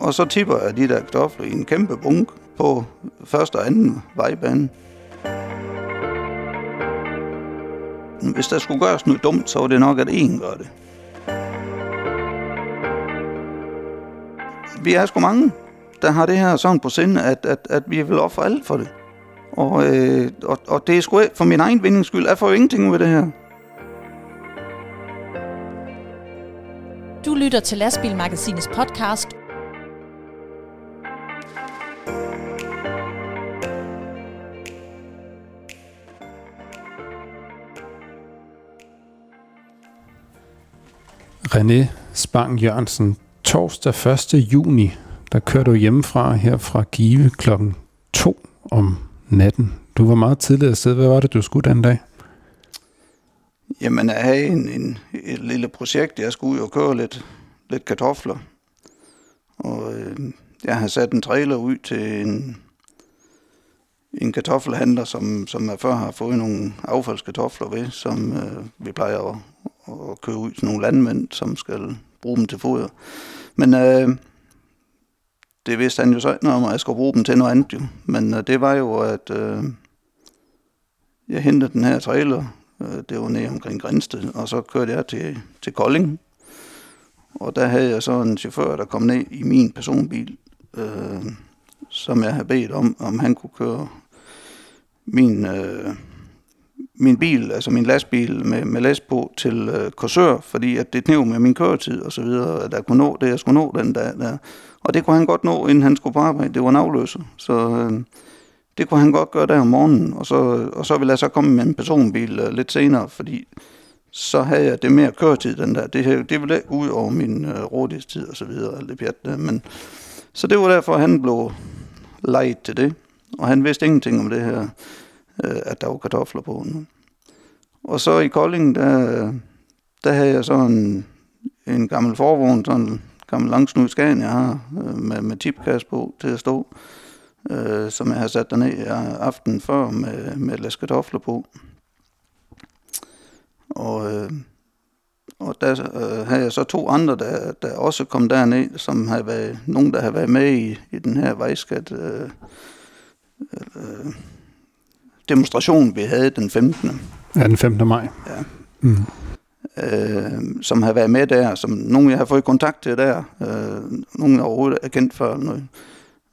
Og så tipper jeg de der kartofler i en kæmpe bunk på første og anden vejbane. Hvis der skulle gøres noget dumt, så var det nok, at en gør det. Vi er sgu mange, der har det her sådan på sinde, at, at, at vi vil ofre alt for det. Og, øh, og, og det er sgu for min egen vindings skyld. Jeg får jo ingenting ud af det her. Lytter til Lastbilmagasinets podcast René Spang Jørgensen, torsdag 1. juni, der kører du hjemmefra her fra Give klokken 2 om natten. Du var meget tidligere sted. Hvad var det, du skulle den dag? Jamen, jeg havde en, en, et lille projekt. Jeg skulle og køre lidt, lidt kartofler. Og øh, jeg har sat en trailer ud til en, en kartoffelhandler, som, som jeg før har fået nogle affaldskartofler ved, som øh, vi plejer at, at køre ud til nogle landmænd, som skal bruge dem til foder. Men øh, det vidste han jo så ikke om, at jeg skulle bruge dem til noget andet. Jo. Men øh, det var jo, at øh, jeg hentede den her trailer, øh, det var nede omkring Grænsted, og så kørte jeg til, til Kolding. Og der havde jeg så en chauffør, der kom ned i min personbil, øh, som jeg havde bedt om, om han kunne køre min, øh, min bil, altså min lastbil med, med last på til øh, Korsør, fordi at det knæv med min køretid og så videre, at jeg kunne nå det, jeg skulle nå den dag der. Og det kunne han godt nå, inden han skulle på arbejde. Det var en afløser. Så øh, det kunne han godt gøre der om morgenen. Og så, og så ville jeg så komme med en personbil øh, lidt senere, fordi så havde jeg det mere køretid den der. Det, det ville ikke ud over min øh, rådighedstid og så videre. Alt det pjat der. Men, så det var derfor, han blev lejet til det. Og han vidste ingenting om det her, øh, at der var kartofler på nu. Og så i Kolding, der, der havde jeg sådan en, en gammel forvogn, sådan en gammel langsnud Scania, jeg har, øh, med, med tipkasse på til at stå, øh, som jeg har sat derned aften før med, med læs kartofler på. Og, øh, og der øh, havde jeg så to andre, der, der også kom derned, som havde været, nogen, der havde været med i, i den her vejskat øh, øh, demonstration, vi havde den 15. Ja, den 15. maj. Ja. Mm. Øh, som har været med der, som nogen jeg har fået kontakt til der, øh, nogen jeg overhovedet er kendt før. Noget.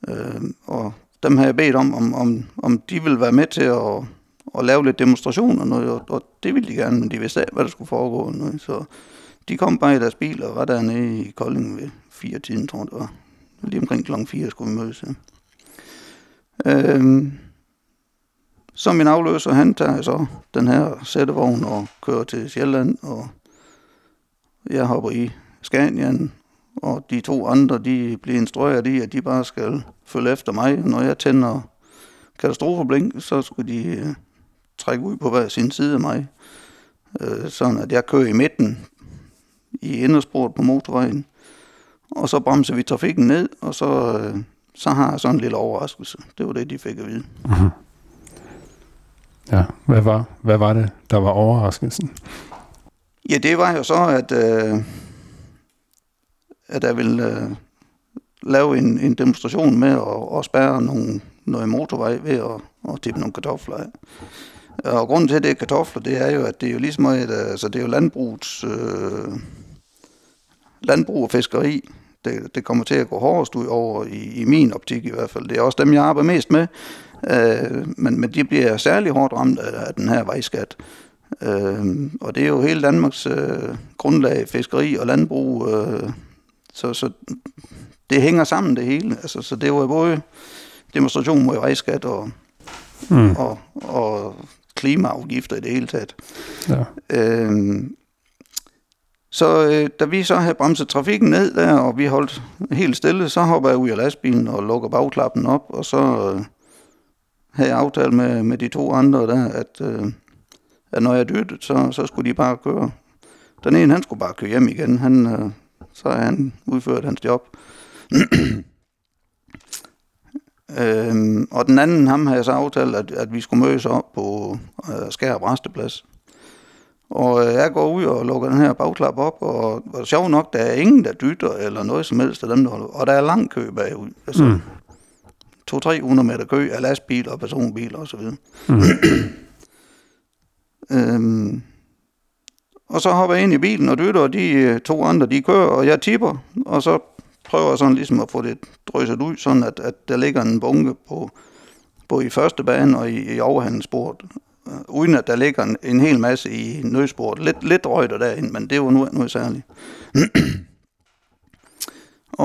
Øh, og dem har jeg bedt om, om, om, om de vil være med til at, og lave lidt demonstrationer, noget, og, og det ville de gerne, men de vidste af, hvad der skulle foregå. Noget, så de kom bare i deres bil og var dernede i Kolding ved fire tiden, tror jeg det var. Lige omkring klokken 4 skulle vi mødes. Ja. Øhm, så min afløser, han tager så den her sættevogn og kører til Sjælland, og jeg hopper i Scanian, og de to andre, de bliver instrueret i, at de bare skal følge efter mig. Når jeg tænder katastrofeblink, så skulle de øh, trække ud på hver sin side af mig, øh, sådan at jeg kører i midten i indersporet på motorvejen, og så bremser vi trafikken ned, og så, øh, så har jeg sådan en lille overraskelse. Det var det, de fik at vide. Uh-huh. Ja, hvad var, hvad var det, der var overraskelsen? Ja, det var jo så, at, øh, at jeg ville øh, lave en, en demonstration med at, at spærre nogle, noget motorvej ved at, at tippe nogle kartofler af. Og grunden til, at det er kartofler, det er jo, at det er jo ligesom et, altså det er jo landbrugets, øh, landbrug og fiskeri, det, det kommer til at gå hårdest ud over, i, i min optik i hvert fald. Det er også dem, jeg arbejder mest med, Øh, men, men de bliver særlig hårdt ramt af, af den her vejskat. Øh, og det er jo hele Danmarks øh, grundlag, fiskeri og landbrug. Øh, så, så det hænger sammen det hele. Altså, så det var jo både demonstration mod vejskat og, mm. og, og klimaafgifter i det hele taget. Ja. Øh, så øh, da vi så havde bremset trafikken ned der, og vi holdt helt stille, så hopper jeg ud af lastbilen og lukker bagklappen op, og så... Øh, havde jeg aftalt med, med de to andre der, at, øh, at når jeg dyttede, så, så skulle de bare køre. Den ene, han skulle bare køre hjem igen. Han, øh, så har han udført hans job. øhm, og den anden, ham havde jeg så aftalt, at, at vi skulle mødes op på øh, Skær Resteplads. Og øh, jeg går ud og lukker den her bagklap op, og, og sjov nok, der er ingen, der dytter eller noget som helst af dem, der holder. Og der er lang kø bagud. Altså, mm. 200-300 meter kø af lastbiler og personbiler osv. Mm. øhm, og så hopper jeg ind i bilen og dytter, og de øh, to andre, de kører, og jeg tipper, og så prøver sådan ligesom at få det drysset ud, sådan at, at der ligger en bunke på, både i første bane og i, i overhandelsbordet, øh, uden at der ligger en, en hel masse i nødsporet. Lidt, lidt røgter derind, men det var nu noget særligt.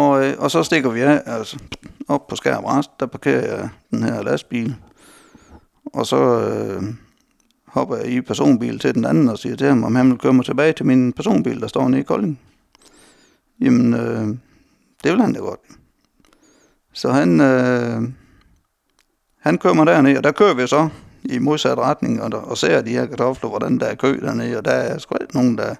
og, øh, og så stikker vi af, altså op på Skærm Rast, der parkerer jeg den her lastbil, og så øh, hopper jeg i personbil til den anden og siger til ham, om han vil køre mig tilbage til min personbil, der står nede i Kolding. Jamen, øh, det vil han da godt. Så han, øh, han kører mig derned, og der kører vi så i modsat retning, og, der, og ser de her kartofler, hvordan der er kø dernede, og der er sgu ikke nogen, der,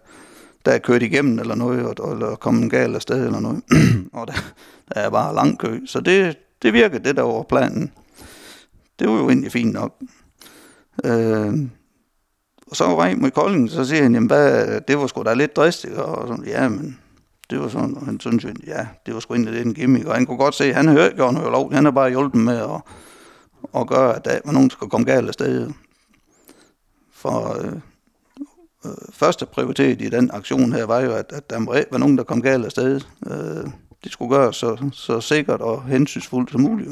der er kørt igennem eller noget, og, eller kommet galt afsted eller noget. og der, der er bare lang kø. Så det, det virker, det der over planen. Det var jo egentlig fint nok. Øh, og så var jeg mod Kolding, så siger han, jamen hvad, det var sgu da lidt dristigt, og sådan, ja, men det var sådan, han synes, ja, det var sgu egentlig lidt en gimmick, og han kunne godt se, at han hørte ikke noget lov, han har bare hjulpet med at, at gøre, at der var nogen, der skulle komme galt af stedet. For øh, øh, første prioritet i den aktion her var jo, at, at der var nogen, der kom galt afsted. Øh, det skulle gøres så, så sikkert og hensynsfuldt som muligt.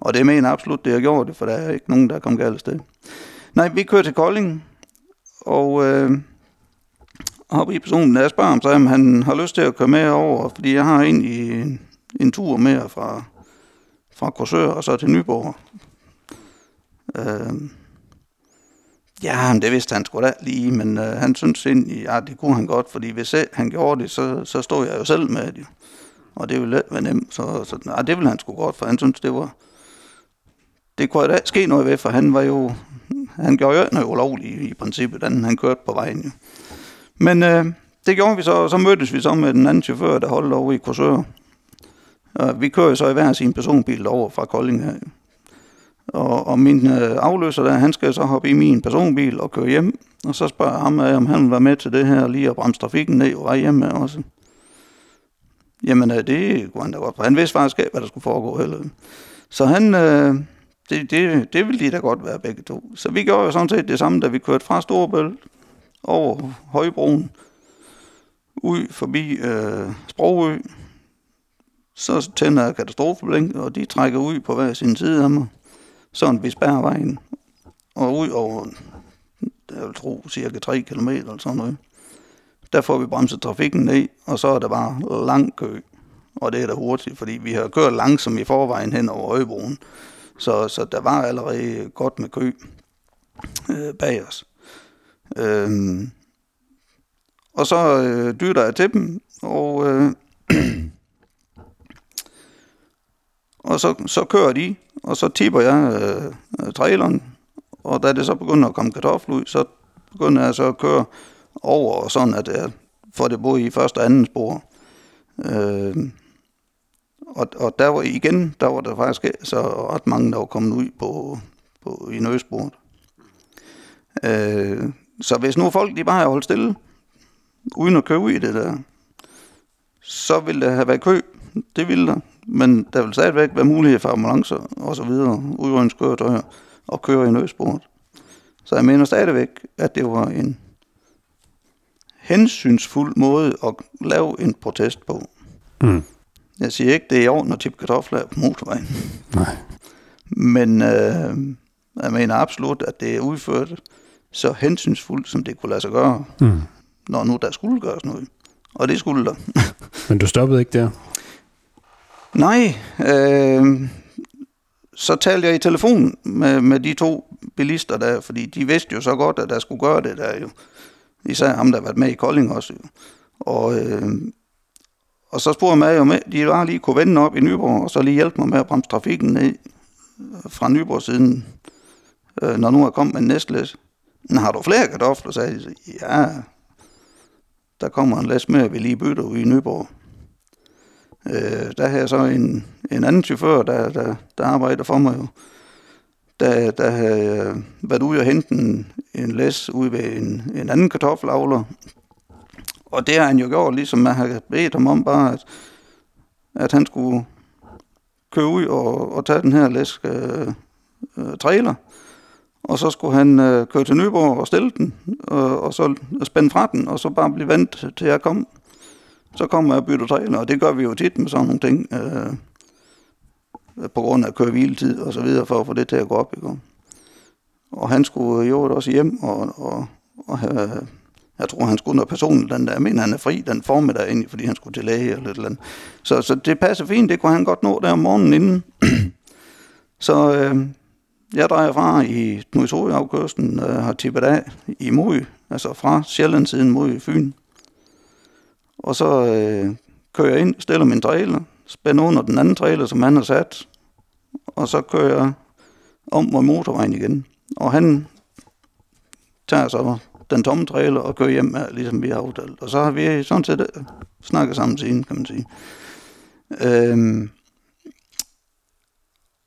Og det mener absolut, det har gjort det, for der er ikke nogen, der kom galt af sted. Nej, vi kører til Kolding, og øh, hoppe i personen, Lad os spørge ham, så om han har lyst til at køre med over, fordi jeg har egentlig en, en tur med fra, fra Korsør og så til Nyborg. Øh, ja, det vidste han sgu da lige, men øh, han synes egentlig, ja, det kunne han godt, fordi hvis han gjorde det, så, så stod jeg jo selv med det. Og det ville være nemt, så, så ja, det ville han sgu godt, for han synes, det var, det kunne da ske noget ved, for han var jo, han gjorde jo noget ulovligt i, i princippet, han, han kørte på vejen jo. Men øh, det gjorde vi så, og så mødtes vi så med den anden chauffør, der holdt over i Korsør. Og vi kører så i hver sin personbil over fra Kolding her. Og, og min øh, afløser der, han skal så hoppe i min personbil og køre hjem. Og så spørger jeg ham, øh, om han vil være med til det her, lige at bremse trafikken ned og vej hjem med også. Jamen, øh, det kunne han da godt, for han vidste faktisk hvad der skulle foregå heller. Så han, øh, det, det, det ville de da godt være begge to. Så vi gjorde jo sådan set det samme, da vi kørte fra Storebælt over Højbroen, ud forbi øh, Sprogø, så tænder jeg katastrofeblink, og de trækker ud på hver sin side af mig, sådan vi spærrer vejen, og ud over, jeg vil tro, cirka 3 km eller sådan noget. Der får vi bremset trafikken ned, og så er der bare lang kø. Og det er da hurtigt, fordi vi har kørt langsomt i forvejen hen over Højbroen. Så, så der var allerede godt med kø øh, bag os. Øhm, og så øh, dytter jeg til dem, og, øh, og så, så kører de, og så tipper jeg øh, traileren, og da det så begynder at komme kartofler ud, så begynder jeg så at køre over, sådan at jeg får det både i første og anden spor. Øh, og, og der var igen, der var der faktisk så ret mange, der var kommet ud på, på i nødsporet. Øh, så hvis nu folk de bare har holdt stille, uden at købe i det der, så vil der have været kø. Det vil der. Men der vil stadigvæk være mulighed for ambulancer og så videre, udrydningskøretøjer og køre i nødsporet. Så jeg mener stadigvæk, at det var en hensynsfuld måde at lave en protest på. Mm. Jeg siger ikke, det er i orden at tippe kartofler på motorvejen. Nej. Men øh, jeg mener absolut, at det er udført så hensynsfuldt, som det kunne lade sig gøre, mm. når nu der skulle gøres noget. Og det skulle der. Men du stoppede ikke der? Nej. Øh, så talte jeg i telefon med, med de to bilister der, fordi de vidste jo så godt, at der skulle gøre det der jo. Især ham, der har været med i Kolding også jo. Og, øh, og så spurgte mig jo med, de var lige kunne vende op i Nyborg, og så lige hjælpe mig med at bremse trafikken ned fra Nyborg siden, øh, når nu er kommet med næstlæs. Har du flere kartofler? Så jeg, ja, der kommer en læs med, vi lige bytter ude i Nyborg. Øh, der har jeg så en, en anden chauffør, der, der, der arbejder for mig jo der, der havde øh, været ude og hente en, en læs ude ved en, en anden kartoffelavler. Og det har han jo gjort, ligesom man har bedt ham om bare, at, at han skulle køre ud og, og tage den her læsk øh, øh, trailer. Og så skulle han øh, køre til Nyborg og stille den, og, og så spænde fra den, og så bare blive vant til jeg kom. Så kommer jeg og bytter trailer, og det gør vi jo tit med sådan nogle ting. Øh, på grund af køre hviletid og så videre, for at få det til at gå op. Ikke? Og han skulle jo også hjem og, og, og have, jeg tror, han skulle noget personligt den der. Jeg mener, han er fri den formiddag egentlig, fordi han skulle til læge eller et eller andet. Så, så det passer fint, det kunne han godt nå der om morgenen inden. så øh, jeg drejer fra i Knudshoved-afkørslen og øh, har tippet af i Moe, altså fra Sjælland-siden mod Fyn. Og så øh, kører jeg ind, stiller min trailer, spænder under den anden trailer, som han har sat, og så kører jeg om mod motorvejen igen. Og han tager så den tomme trailer og kører hjem, med, ligesom vi har aftalt. Og så har vi sådan set øh, snakket sammen siden, kan man sige. Øhm,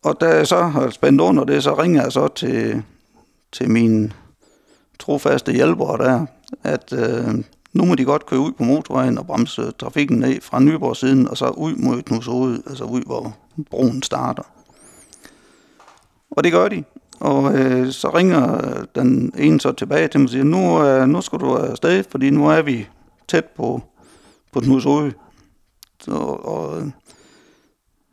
og da jeg så har spændt under det, så ringer jeg så til, til min trofaste hjælper der, at øh, nu må de godt køre ud på motorvejen og bremse trafikken ned fra Nyborg siden, og så ud mod Knudshoved, altså ud, hvor broen starter. Og det gør de. Og øh, så ringer den ene så tilbage til mig og siger, nu, øh, nu skal du afsted, fordi nu er vi tæt på, på Knudshoved. Så, og, øh,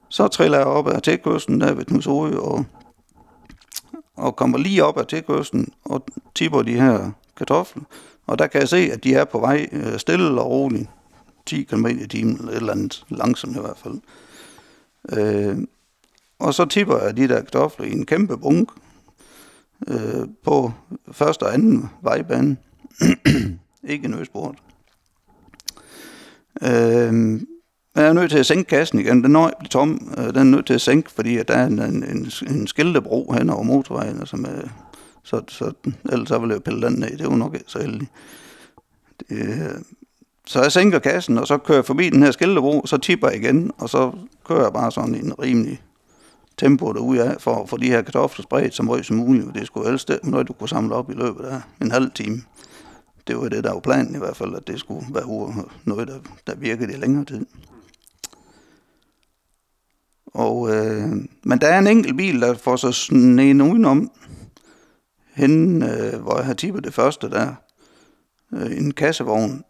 så triller jeg op ad tilkørslen der ved Knudshoved, og, og kommer lige op ad tilkørslen og tipper de her kartofler. Og der kan jeg se, at de er på vej øh, stille og roligt. 10 km i timen, eller et eller andet langsomt i hvert fald. Øh, og så tipper jeg de der kartofler i en kæmpe bunk øh, på første og anden vejbane. Ikke en øsport. Øh, jeg er nødt til at sænke kassen igen. Den når bliver tom. Øh, den er nødt til at sænke, fordi at der er en, en, en skiltebro hen over motorvejen, som er så, så ellers så ville jeg pille den ned. Det var nok ikke så heldigt. Det, øh, så jeg sænker kassen, og så kører jeg forbi den her skiltebro, så tipper jeg igen, og så kører jeg bare sådan en rimelig tempo derude af, for at få de her kartofler spredt så meget som muligt. Det skulle helst det, noget, du kunne samle op i løbet af en halv time. Det var det, der var planen i hvert fald, at det skulle være noget, der, der virkede i længere tid. Og, øh, men der er en enkelt bil, der får så snedet udenom, henne, øh, hvor jeg har tippet det første der, øh, en kassevogn,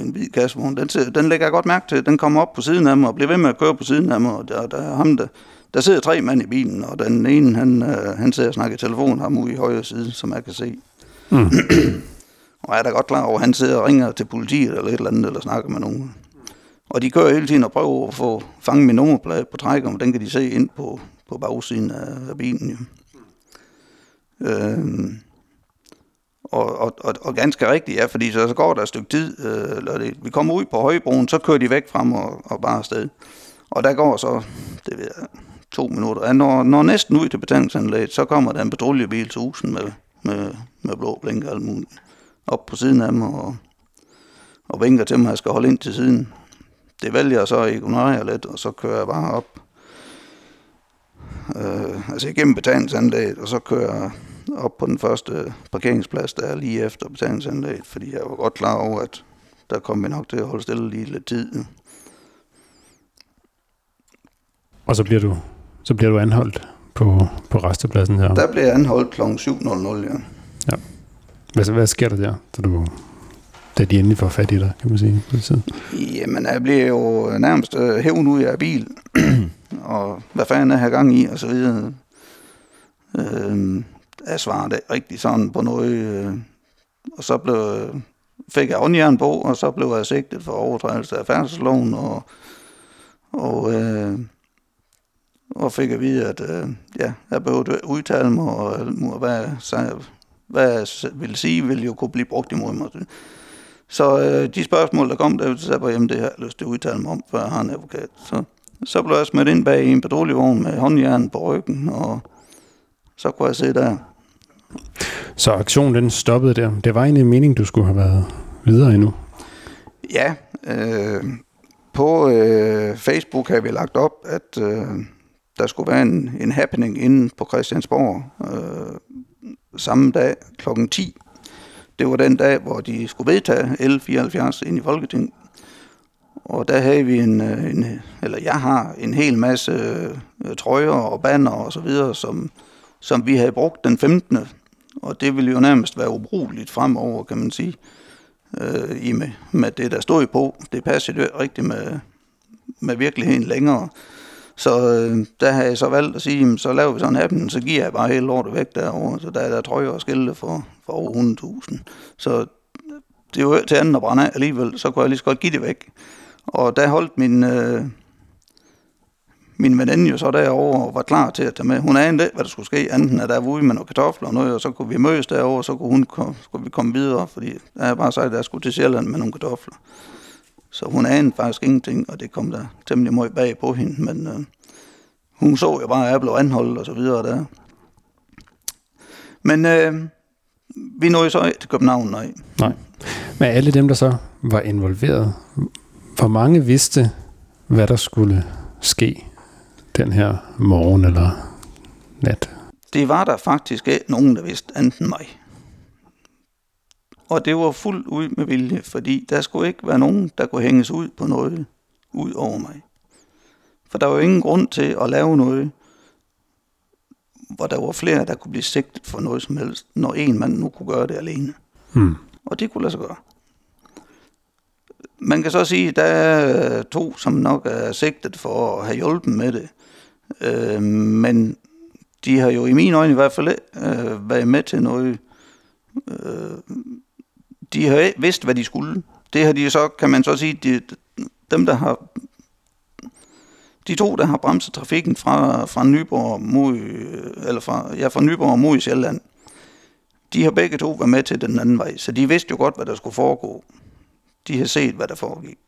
en hvid kassevogn, den, den lægger jeg godt mærke til. Den kommer op på siden af mig og bliver ved med at køre på siden af mig, og der, der er ham, der, der sidder tre mænd i bilen, og den ene, han, øh, han sidder og snakker i telefon, ham ude i højre side, som jeg kan se. Mm. og jeg er da godt klar over, at han sidder og ringer til politiet eller et eller andet, eller snakker med nogen. Og de kører hele tiden og prøver at få fanget min nummerplade på trækker, og den kan de se ind på, på bagsiden af, af bilen. Jo. Øhm, og, og, og, og ganske rigtigt, ja, fordi så, så går der et stykke tid, øh, eller det, vi kommer ud på Højbroen, så kører de væk frem og, og bare afsted. Og der går så, det ved jeg, to minutter. Ja, når, når næsten ud til betalingsanlægget, så kommer der en patruljebil til husen med, med, med blå blink og alt muligt. Op på siden af mig og, og vinker til mig, at jeg skal holde ind til siden. Det vælger jeg så at ignorere lidt, og så kører jeg bare op øh, altså igennem betalingsanlægget, og så kører jeg op på den første parkeringsplads, der er lige efter betalingsanlægget, fordi jeg var godt klar over, at der kom vi nok til at holde stille lige lidt tid. Og så bliver du, så bliver du anholdt på, på restepladsen her? Der bliver jeg anholdt kl. 7.00, ja. ja. Hvad, hvad sker der der, da, du, da de endelig får fat i dig, kan man sige? På tid? Jamen, jeg bliver jo nærmest øh, hævn ud af bil, og hvad fanden er her gang i, og så videre. Øh, jeg svarede rigtig sådan på noget, øh, og så blev, fik jeg åndjern på, og så blev jeg sigtet for overtrædelse af færdselsloven, og, og, øh, og fik at vide, at øh, ja, jeg behøvede udtale mig, og hvad, så, hvad jeg ville sige, ville jo kunne blive brugt imod mig. Så øh, de spørgsmål, der kom, der sagde jeg, jamen det har jeg lyst til at udtale mig om, for jeg har en advokat. Så så blev jeg smidt ind bag i en patruljevogn med håndjern på ryggen, og så kunne jeg se der. Så aktionen den stoppede der. Det var egentlig en mening, du skulle have været videre endnu. Ja, øh, på øh, Facebook har vi lagt op, at øh, der skulle være en, en happening inde på Christiansborg øh, samme dag klokken 10. Det var den dag, hvor de skulle vedtage L74 ind i Folketinget. Og der havde vi en, øh, en eller jeg har en hel masse øh, trøjer og banner og så videre, som, som vi havde brugt den 15. Og det ville jo nærmest være ubrugeligt fremover, kan man sige, øh, i med, med det, der stod på. Det passede jo rigtigt med, med virkeligheden længere. Så øh, der har jeg så valgt at sige, så laver vi sådan en appen, så giver jeg bare hele lortet væk derovre. Så der er der trøjer og skilte for, for over 100.000. Så det er jo til anden at brænde af alligevel, så kunne jeg lige så godt give det væk. Og der holdt min, øh, min veninde jo så derovre og var klar til at tage med. Hun anede hvad der skulle ske, enten at der var ude med nogle kartofler og noget, og så kunne vi mødes derovre, og så kunne, hun, skulle vi komme videre, fordi der er bare sagt, at jeg skulle til Sjælland med nogle kartofler. Så hun anede faktisk ingenting, og det kom der temmelig meget bag på hende, men øh, hun så jo bare, at jeg blev anholdt og så videre der. Men øh, vi nåede så til København, nej. Nej. Men alle dem, der så var involveret, hvor mange vidste, hvad der skulle ske den her morgen eller nat? Det var der faktisk ikke nogen, der vidste enten mig. Og det var fuldt ud med vilje, fordi der skulle ikke være nogen, der kunne hænges ud på noget ud over mig. For der var ingen grund til at lave noget, hvor der var flere, der kunne blive sigtet for noget som helst, når en mand nu kunne gøre det alene. Hmm. Og det kunne lade sig gøre. Man kan så sige, at der er to, som nok er sigtet for at have hjulpet med det. Øh, men de har jo i mine øjne i hvert fald øh, været med til noget. Øh, de har vidst, hvad de skulle. Det har de så, kan man så sige, de, dem der har de to, der har bremset trafikken fra, fra Nyborg mod, eller fra, ja, fra Nyborg mod Sjælland, de har begge to været med til den anden vej, så de vidste jo godt, hvad der skulle foregå. De har set, hvad der foregik.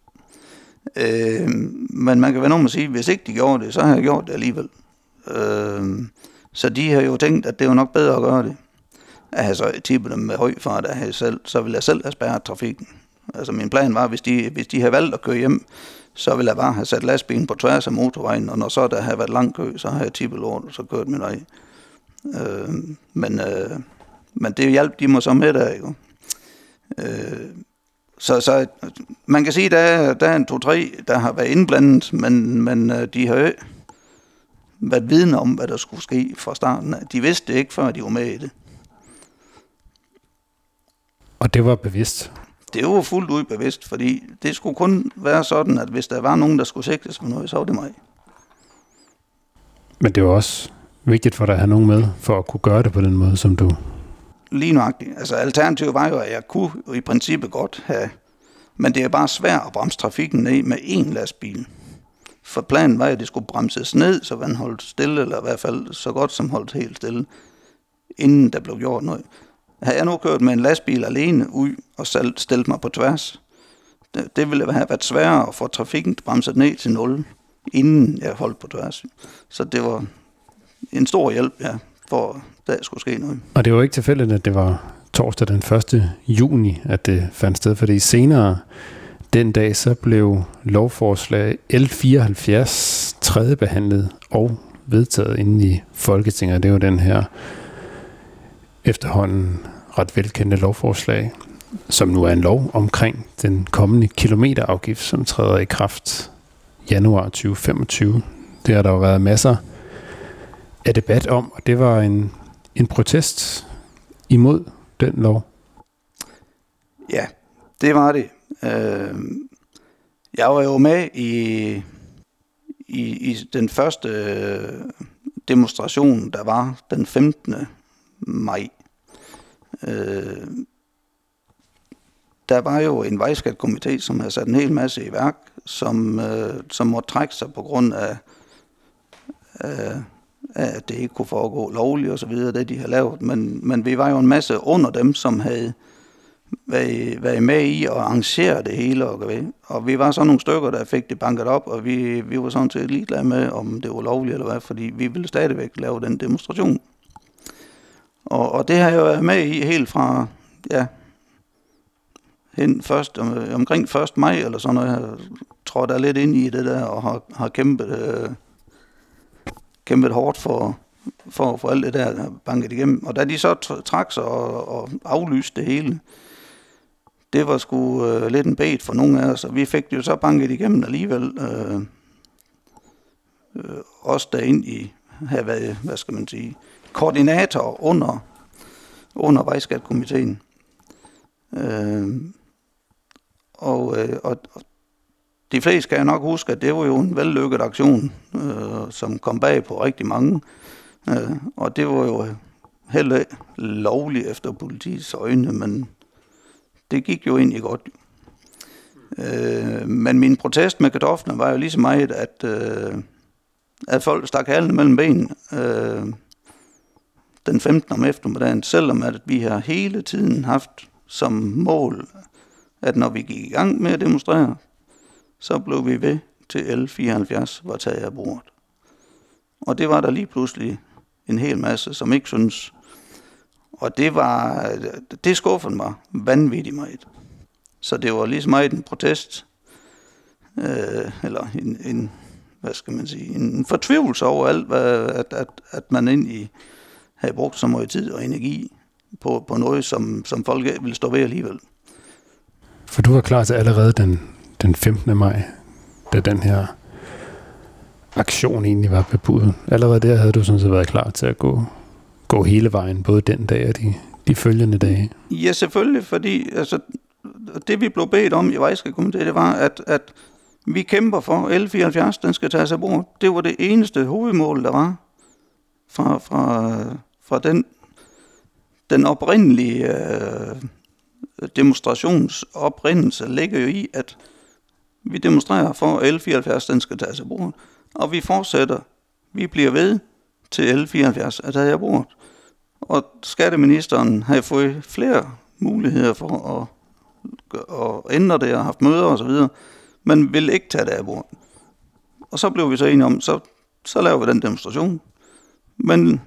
Øh, men man kan være nogen at sige, hvis ikke de gjorde det, så har jeg gjort det alligevel. Øh, så de har jo tænkt, at det var nok bedre at gøre det. At have så tippet dem med høj fart, at have selv, så ville jeg selv have spærret trafikken. Altså min plan var, hvis de, hvis de havde valgt at køre hjem, så ville jeg bare have sat lastbilen på tværs af motorvejen, og når så der havde været lang kø, så har jeg tippet lort, og så kørt min vej. Øh, men, øh, men det hjalp de mig så med der, ikke? Øh, så, så man kan sige, at der, der er en to-tre, der har været indblandet, men, men øh, de har jo været vidne om, hvad der skulle ske fra starten. De vidste det ikke, før de var med i det. Og det var bevidst? Det var fuldt ud bevidst, fordi det skulle kun være sådan, at hvis der var nogen, der skulle sigtes for noget, så var det mig. Men det var også vigtigt for dig at have nogen med, for at kunne gøre det på den måde, som du... Lige nøjagtigt. Altså alternativet var jo, at jeg kunne jo i princippet godt have... Men det er bare svært at bremse trafikken ned med én lastbil. For planen var, at det skulle bremses ned, så man holdt stille, eller i hvert fald så godt som holdt helt stille, inden der blev gjort noget. Havde jeg nu kørt med en lastbil alene ud og stillet mig på tværs, det, det ville have været sværere at få trafikken bremset ned til 0, inden jeg holdt på tværs. Så det var en stor hjælp, ja, for der skulle ske noget. Og det var ikke tilfældigt, at det var torsdag den 1. juni, at det fandt sted, fordi senere den dag så blev lovforslag L74 tredje behandlet og vedtaget inde i Folketinget. Det var den her efterhånden ret velkendte lovforslag, som nu er en lov omkring den kommende kilometerafgift, som træder i kraft januar 2025. Det har der jo været masser af debat om, og det var en, en protest imod den lov. Ja, det var det. Øh, jeg var jo med i, i, i den første øh, demonstration, der var den 15. maj Øh, der var jo en vejskatkomité, som havde sat en hel masse i værk, som, øh, som måtte trække sig på grund af, af, at det ikke kunne foregå lovligt og så videre, det de har lavet. Men, men vi var jo en masse under dem, som havde været, været med i at arrangere det hele. Og, og vi var så nogle stykker, der fik det banket op, og vi, vi var sådan set ligeglade med, om det var lovligt eller hvad, fordi vi ville stadigvæk lave den demonstration. Og, og det har jeg været med i helt fra, ja, hen først, om, øh, omkring 1. maj eller sådan noget. Jeg tror, der er lidt ind i det der, og har, har kæmpet, øh, kæmpet hårdt for, for at få alt det der banket igennem. Og da de så trak sig og, og aflyste det hele, det var sgu øh, lidt en bed for nogle af os, og vi fik det jo så banket igennem alligevel. Øh, øh, også derind i, have været, hvad skal man sige, koordinator under, under vejskatkomiteen. Øh, og, øh, og, og de fleste kan jeg nok huske, at det var jo en vellykket aktion, øh, som kom bag på rigtig mange. Øh, og det var jo øh, heller lovligt efter politiets øjne, men det gik jo egentlig godt. Øh, men min protest med kartoflerne var jo lige så meget, at, øh, at folk stak halen mellem ben øh, den 15. om eftermiddagen, selvom at vi har hele tiden haft som mål, at når vi gik i gang med at demonstrere, så blev vi ved til L74 var taget af bordet. Og det var der lige pludselig en hel masse, som ikke synes. Og det var, det skuffede mig vanvittigt meget. Så det var ligesom meget en protest, øh, eller en, en, hvad skal man sige, en fortvivlelse over alt, hvad, at, at, at man egentlig havde brugt så meget tid og energi på, på noget, som, som folk ville stå ved alligevel. For du var klar til allerede den, den 15. maj, da den her aktion egentlig var bebudet. Allerede der havde du sådan set været klar til at gå, gå hele vejen, både den dag og de, de følgende dage. Ja, selvfølgelig, fordi altså, det vi blev bedt om i Vejskatkomiteen, det var, at, at vi kæmper for L74, den skal tages af bord. Det var det eneste hovedmål, der var fra, fra, fra den, den oprindelige øh, demonstrationsoprindelse ligger jo i, at vi demonstrerer for, at L74 den skal tages af bordet, og vi fortsætter. Vi bliver ved til L74 at tage af bordet. Og skatteministeren har fået flere muligheder for at, at ændre det og haft møder osv., men vil ikke tage det af bordet. Og så blev vi så enige om, så, så laver vi den demonstration. Men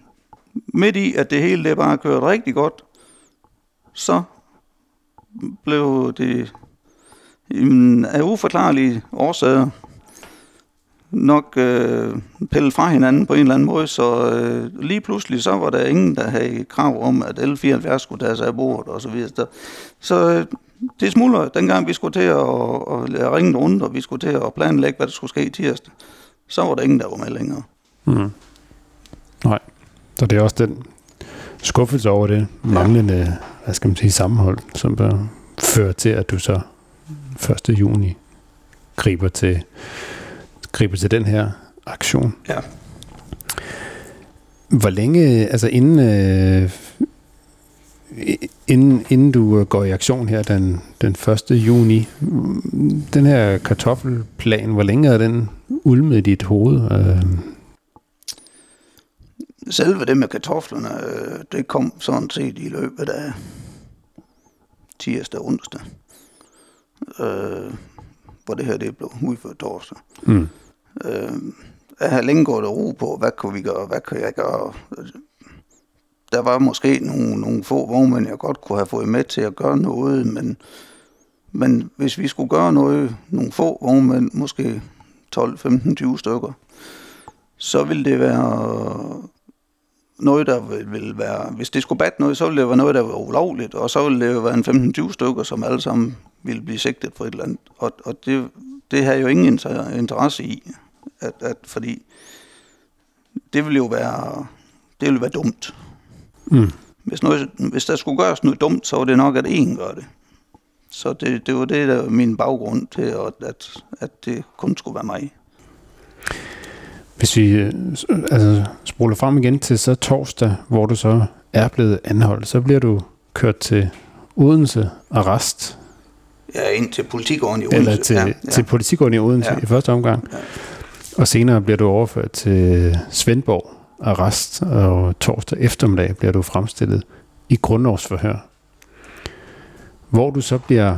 midt i, at det hele det bare kørte rigtig godt, så blev det af uforklarlige årsager nok øh, pillet fra hinanden på en eller anden måde, så øh, lige pludselig så var der ingen, der havde krav om, at L74 skulle tage sig af bordet og så videre. Så øh, det smuldrer, dengang vi skulle til at, at, at ringe rundt, og vi skulle til at planlægge, hvad der skulle ske tirsdag, så var der ingen, der var med længere. Mm. Så det er også den skuffelse over det manglende, ja. hvad skal man sige, sammenhold, som bør føre til, at du så 1. juni griber til, griber til den her aktion. Ja. Hvor længe, altså inden, øh, inden, inden du går i aktion her den, den 1. juni, den her kartoffelplan, hvor længe er den ulmet i dit hoved? Øh? Selve det med kartoflerne, øh, det kom sådan set i løbet af tirsdag og onsdag øh, hvor det her det blev udført torsdag. Mm. Øh, jeg har længe gået og ro på, hvad kunne vi gøre, hvad kan jeg gøre. Der var måske nogle, nogle få vognmænd, jeg godt kunne have fået med til at gøre noget, men, men hvis vi skulle gøre noget, nogle få vognmænd, måske 12, 15, 20 stykker, så ville det være noget, der vil være, hvis det skulle batte noget, så ville det være noget, der var ulovligt, og så ville det være en 15-20 stykker, som alle sammen ville blive sigtet for et eller andet. Og, og det, det har jo ingen interesse i, at, at, fordi det ville jo være, det ville være dumt. Mm. Hvis, noget, hvis der skulle gøres noget dumt, så var det nok, at en gør det. Så det, det var det, der var min baggrund til, at, at, at det kun skulle være mig. Hvis vi øh, altså, spoler frem igen til så torsdag, hvor du så er blevet anholdt, så bliver du kørt til Odense arrest. Ja, ind til politikåren i Odense. Eller til, ja, ja. til politikåren i Odense ja. i første omgang. Ja. Og senere bliver du overført til Svendborg arrest, og torsdag eftermiddag bliver du fremstillet i grundlovsforhør. Hvor du så bliver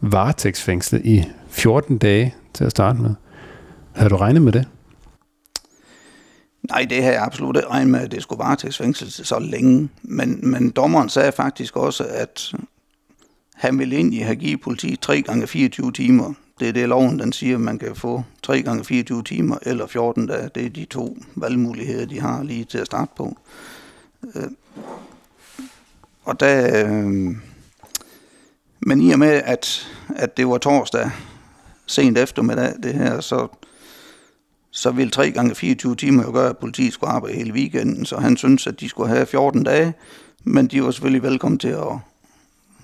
varetægtsfængslet i 14 dage til at starte med. Havde du regnet med det? Nej, det havde jeg absolut ikke regnet med, at det skulle varetægtsfængsel så længe. Men, men dommeren sagde faktisk også, at han ville egentlig have givet politiet 3 gange 24 timer det er det, loven den siger, at man kan få 3 gange 24 timer eller 14 dage. Det er de to valgmuligheder, de har lige til at starte på. Øh, og der, øh, men i og med, at, at det var torsdag sent eftermiddag, det her, så, så ville 3 gange 24 timer jo gøre, at politiet skulle arbejde hele weekenden, så han synes, at de skulle have 14 dage, men de var selvfølgelig velkommen til at,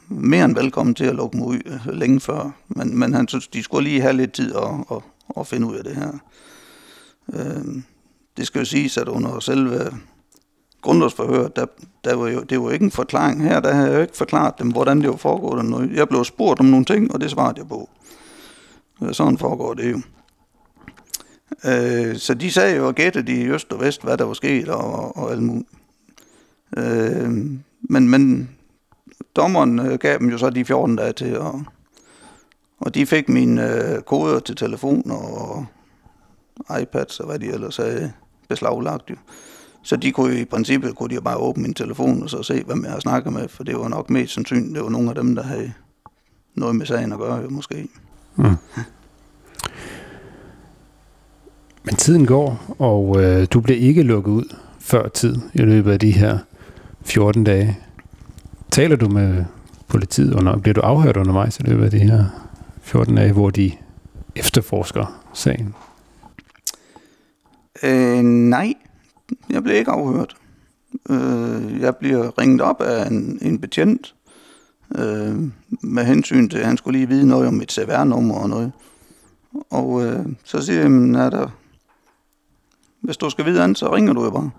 mere end velkommen til at lukke mig ud øh, længe før. Men, men han synes, de skulle lige have lidt tid at, at, at finde ud af det her. Øh, det skal jo siges, at under selve grundlovsforhøret, der, der var jo, det var ikke en forklaring her, der havde jeg jo ikke forklaret dem, hvordan det var foregået. Jeg blev spurgt om nogle ting, og det svarede jeg på. Sådan foregår det jo. Øh, så de sagde jo og gættede i øst og vest, hvad der var sket og, og alt muligt. Øh, men, men dommeren øh, gav dem jo så de 14 dage til, og, og de fik mine øh, koder til telefon og iPads og hvad de ellers havde beslaglagt jo. Så de kunne i princippet kunne de bare åbne min telefon og så se, hvem jeg har snakket med, for det var nok mest sandsynligt, det var nogle af dem, der havde noget med sagen at gøre, jo, måske. Mm. Men tiden går, og øh, du bliver ikke lukket ud før tid i løbet af de her 14 dage. Taler du med politiet under, bliver du afhørt undervejs i løbet af de her 14 dage, hvor de efterforsker sagen? Øh, nej, jeg bliver ikke afhørt. Øh, jeg bliver ringet op af en, en betjent, øh, med hensyn til, at han skulle lige vide noget om mit CVR-nummer og noget. Og øh, så siger jeg, at der, hvis du skal vide andet, så ringer du jo bare.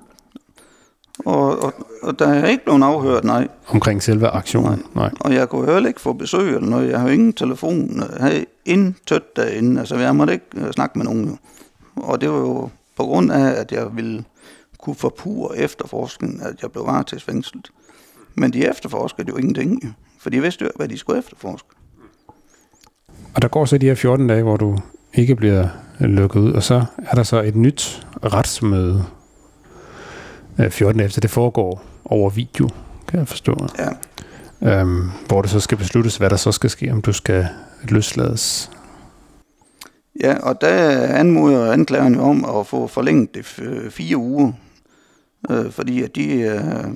Og, og, og der er ikke blevet afhørt, nej. Omkring selve aktionen? Nej. nej. Og jeg kunne heller ikke få besøg eller noget. Jeg har jo ingen telefon. Jeg havde intet derinde. Altså, jeg måtte ikke øh, snakke med nogen. Jo. Og det var jo på grund af, at jeg ville kunne forpure efterforskningen, at jeg blev varetægtsfængslet. Men de efterforskede jo ingenting, for de vidste jo, hvad de skulle efterforske. Og der går så de her 14 dage, hvor du ikke bliver lukket ud, og så er der så et nyt retsmøde 14 dage efter. Det foregår over video, kan jeg forstå. Ja. Øhm, hvor det så skal besluttes, hvad der så skal ske, om du skal løslades. Ja, og der anmoder anklageren om at få forlænget det fire uger, øh, fordi at de, øh,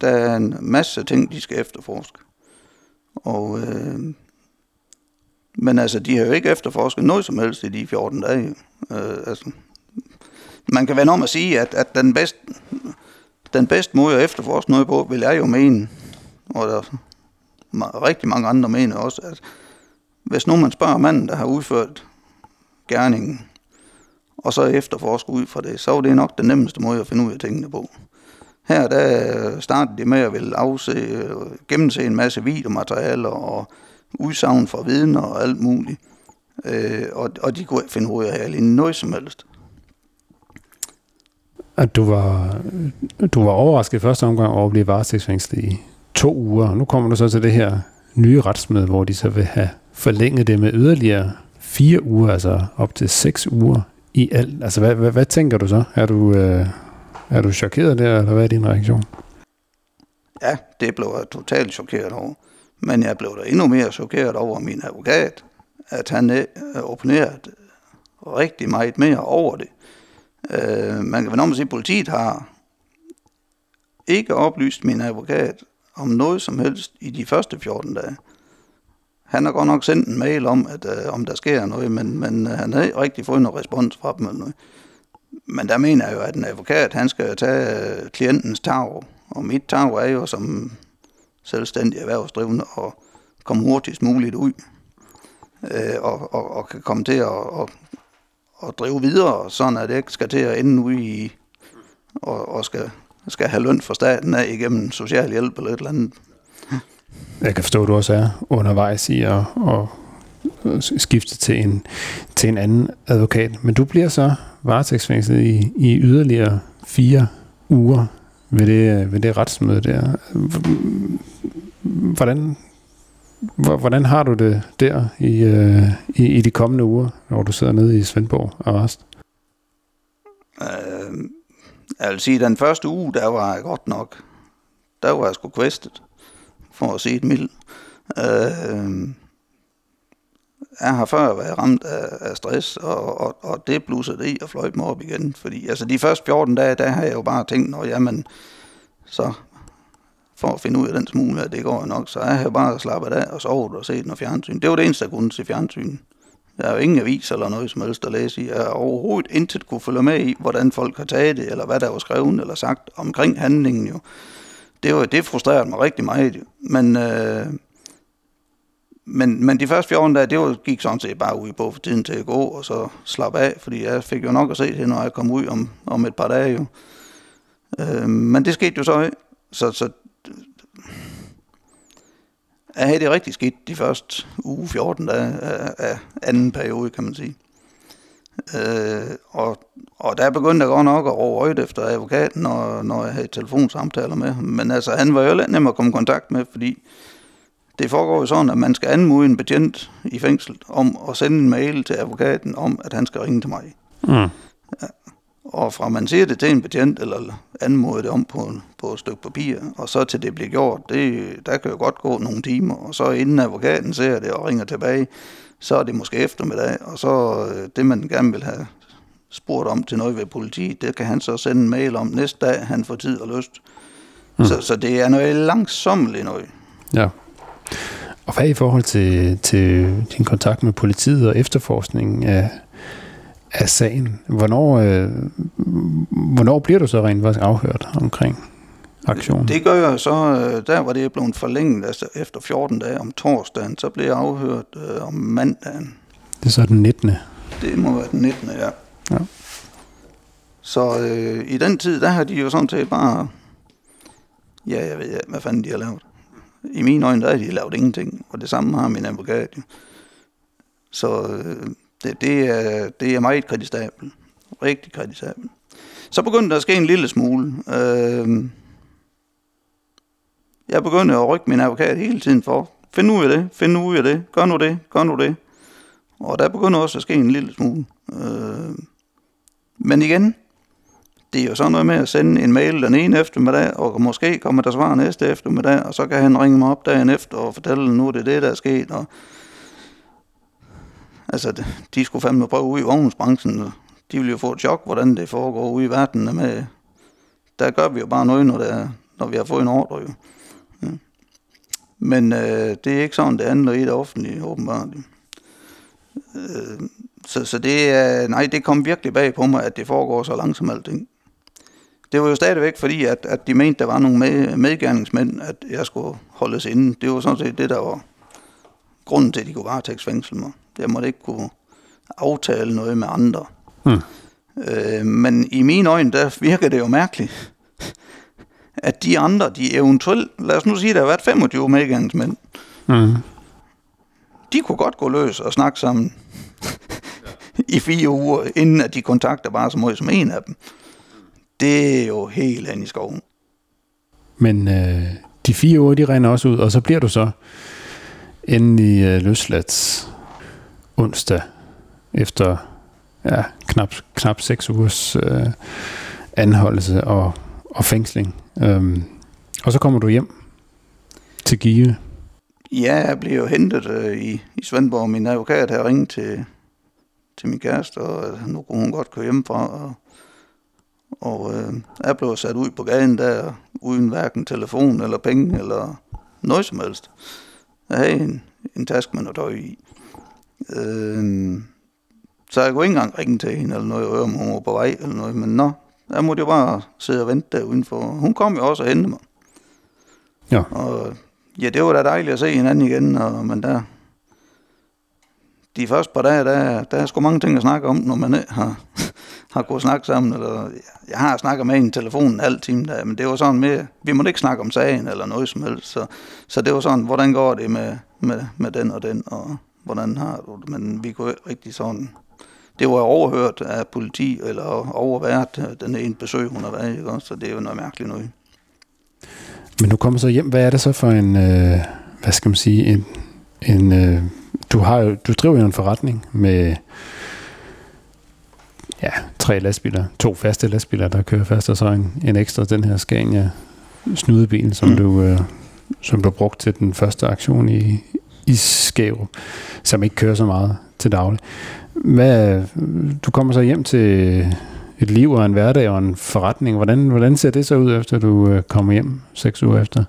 der er en masse ting, de skal efterforske. Og, øh, men altså, de har jo ikke efterforsket noget som helst i de 14 dage. Øh, altså, man kan vende om at sige, at, at den, bedste, den bedste måde at efterforske noget på, vil jeg jo mene, og der er rigtig mange andre mener også, at hvis nu man spørger manden, der har udført gerningen, og så efterforsker ud fra det, så er det nok den nemmeste måde at finde ud af tingene på. Her der startede de med at ville afse, gennemse en masse videomaterialer og udsagn fra vidner og alt muligt. Øh, og, og de kunne ikke finde ud af noget som helst. At du var, du var overrasket i første omgang over at blive varetægtsfængslet i to uger. Nu kommer du så til det her nye retsmøde, hvor de så vil have forlænget det med yderligere fire uger, altså op til seks uger i alt. Altså, hvad, hvad, hvad tænker du så? Er du, øh, er du chokeret der, eller hvad er din reaktion? Ja, det blev jeg totalt chokeret over. Men jeg blev da endnu mere chokeret over min advokat, at han øh, opponerede rigtig meget mere over det. Øh, man kan vel sige, at politiet har ikke oplyst min advokat om noget som helst i de første 14 dage. Han har godt nok sendt en mail om, at øh, om der sker noget, men, men øh, han har ikke rigtig fået noget respons fra dem. Eller noget. Men der mener jeg jo, at en advokat, han skal tage øh, klientens tag, og mit tag er jo som selvstændig erhvervsdrivende og komme hurtigst muligt ud, øh, og, og, og kan komme til at og, og drive videre, sådan at det ikke skal til at ende ude i, og, og skal, skal have løn fra staten af igennem social hjælp eller et eller andet. Jeg kan forstå, at du også er undervejs i at, at skifte til en, til en anden advokat. Men du bliver så varetægtsfængslet i, i yderligere fire uger ved det, ved det retsmøde der. Hvordan, hvordan har du det der i, øh, i, i de kommende uger, når du sidder nede i Svendborg arrest? Øh, jeg vil sige, den første uge, der var jeg godt nok, der var jeg sgu kvæstet, for at sige det mildt. Øh, jeg har før været ramt af, af stress, og, og, og det blussede i og fløjt mig op igen. Fordi altså de første 14 dage, der har jeg jo bare tænkt, når jamen, så for at finde ud af den smule, at det går nok, så jeg har bare slappet af og sovet og set noget fjernsyn. Det var det eneste, jeg kunne se fjernsyn. Der har jo ingen avis eller noget som helst at læse i. Jeg har overhovedet intet kunne følge med i, hvordan folk har taget det, eller hvad der var skrevet eller sagt omkring handlingen jo. Det, var, det frustrerede mig rigtig meget. Jo. Men, øh, men, men de første 14 dage, det var, gik sådan set bare ud på for tiden til at gå, og så slappe af, fordi jeg fik jo nok at se det, når jeg kom ud om, om et par dage jo. Øh, men det skete jo så ikke. Så, så jeg havde det rigtig skidt de første uge 14 dage af, af anden periode, kan man sige. Øh, og, og der begyndte jeg godt nok at råbe øjet efter advokaten, når, når jeg havde telefonsamtaler med ham. Men altså, han var jo lidt nem at komme i kontakt med, fordi det foregår jo sådan, at man skal anmode en betjent i fængsel om at sende en mail til advokaten om, at han skal ringe til mig. Mm. Ja. Og fra man siger det til en betjent, eller anmoder det om på, på et stykke papir, og så til det bliver gjort, det, der kan jo godt gå nogle timer, og så inden advokaten ser det og ringer tilbage, så er det måske eftermiddag, og så øh, det, man gerne vil have spurgt om til noget ved politiet, det kan han så sende en mail om næste dag, han får tid og lyst. Mm. Så, så det er noget langsommeligt noget. Ja. Og hvad i forhold til, til din kontakt med politiet og efterforskningen af, af sagen? Hvornår, øh, hvornår bliver du så rent faktisk afhørt omkring aktionen? Det gør jeg så, øh, der var det blevet forlænget, altså efter 14 dage om torsdagen, så blev jeg afhørt øh, om mandagen. Det er så den 19. Det må være den 19. ja. ja. Så øh, i den tid, der har de jo sådan set bare, ja, jeg ved ikke, hvad fanden de har lavet. I mine øjne, der har de lavet ingenting, og det samme har min advokat jo. Så øh, det, det, er, det er meget kritisabelt. Rigtig kritisabelt. Så begyndte der at ske en lille smule. Øh, jeg begyndte at rykke min advokat hele tiden for, find ud af det, find ud af det, gør nu det, gør nu det. Og der begynder også at ske en lille smule. Øh, men igen, det er jo sådan noget med at sende en mail den ene eftermiddag, og måske kommer der svar næste eftermiddag, og så kan han ringe mig op dagen efter og fortælle, nu er det det, der er sket. Og, altså, de skulle fandme prøve ud i vognsbranchen. og de vil jo få et chok, hvordan det foregår ude i verden. Med, der gør vi jo bare noget, når, det er, når vi har fået en ordre. Jo. Ja. Men øh, det er ikke sådan, det handler i det offentlige, åbenbart. Øh, så, så det er, nej, det kom virkelig bag på mig, at det foregår så langsomt alting. Det var jo stadigvæk fordi, at, at de mente, der var nogle med, medgerningsmænd, at jeg skulle holdes inde. Det var sådan set det, der var grunden til, at de kunne varetægtsfængsle mig. Jeg måtte ikke kunne aftale noget med andre. Hmm. Øh, men i mine øjne, der virker det jo mærkeligt, at de andre, de eventuelt, lad os nu sige, der har været 25 medgangsmænd, mm. de kunne godt gå løs og snakke sammen i fire uger, inden at de kontakter bare så meget som en af dem. Det er jo helt hen i skoven. Men øh, de fire uger, de regner også ud, og så bliver du så endelig øh, løsladt onsdag efter ja, knap, knap seks ugers øh, anholdelse og, og fængsling. Øhm, og så kommer du hjem til Give. Ja, jeg blev jo hentet øh, i, i Svendborg. Min advokat har ringet til, til min kæreste, og nu kunne hun godt køre hjemmefra. Og, og øh, jeg blev sat ud på gaden der, uden hverken telefon eller penge eller noget som helst. Jeg havde en, en task med noget tøj i. Øh, så jeg kunne ikke engang ringe til hende eller noget, og høre, om hun var på vej eller noget. Men nå, jeg måtte jo bare sidde og vente der udenfor. Hun kom jo også og hente mig. Ja. Og ja, det var da dejligt at se hinanden igen, og, men der, de første par dage, der, der er sgu mange ting at snakke om, når man har, har kunnet snakke sammen. Eller, jeg har snakket med en telefonen en halv time, der, men det var sådan med, vi må ikke snakke om sagen eller noget som helst. Så, så det var sådan, hvordan går det med, med, med den og den, og hvordan har du det? Men vi kunne rigtig sådan det var overhørt af politi, eller overvært den ene besøg, hun har været, ikke? så det er jo noget mærkeligt noget. Men du kommer så hjem, hvad er det så for en, øh, hvad skal man sige, en, en øh, du, har jo, du driver jo en forretning med ja, tre lastbiler, to faste lastbiler, der kører fast, og så en, en ekstra, den her Scania snudebil, som, mm. du, øh, som du brugte til den første aktion i, i Skærup, som ikke kører så meget til daglig. Hvad, du kommer så hjem til et liv og en hverdag og en forretning. Hvordan, hvordan ser det så ud, efter du øh, kommer hjem seks uger efter?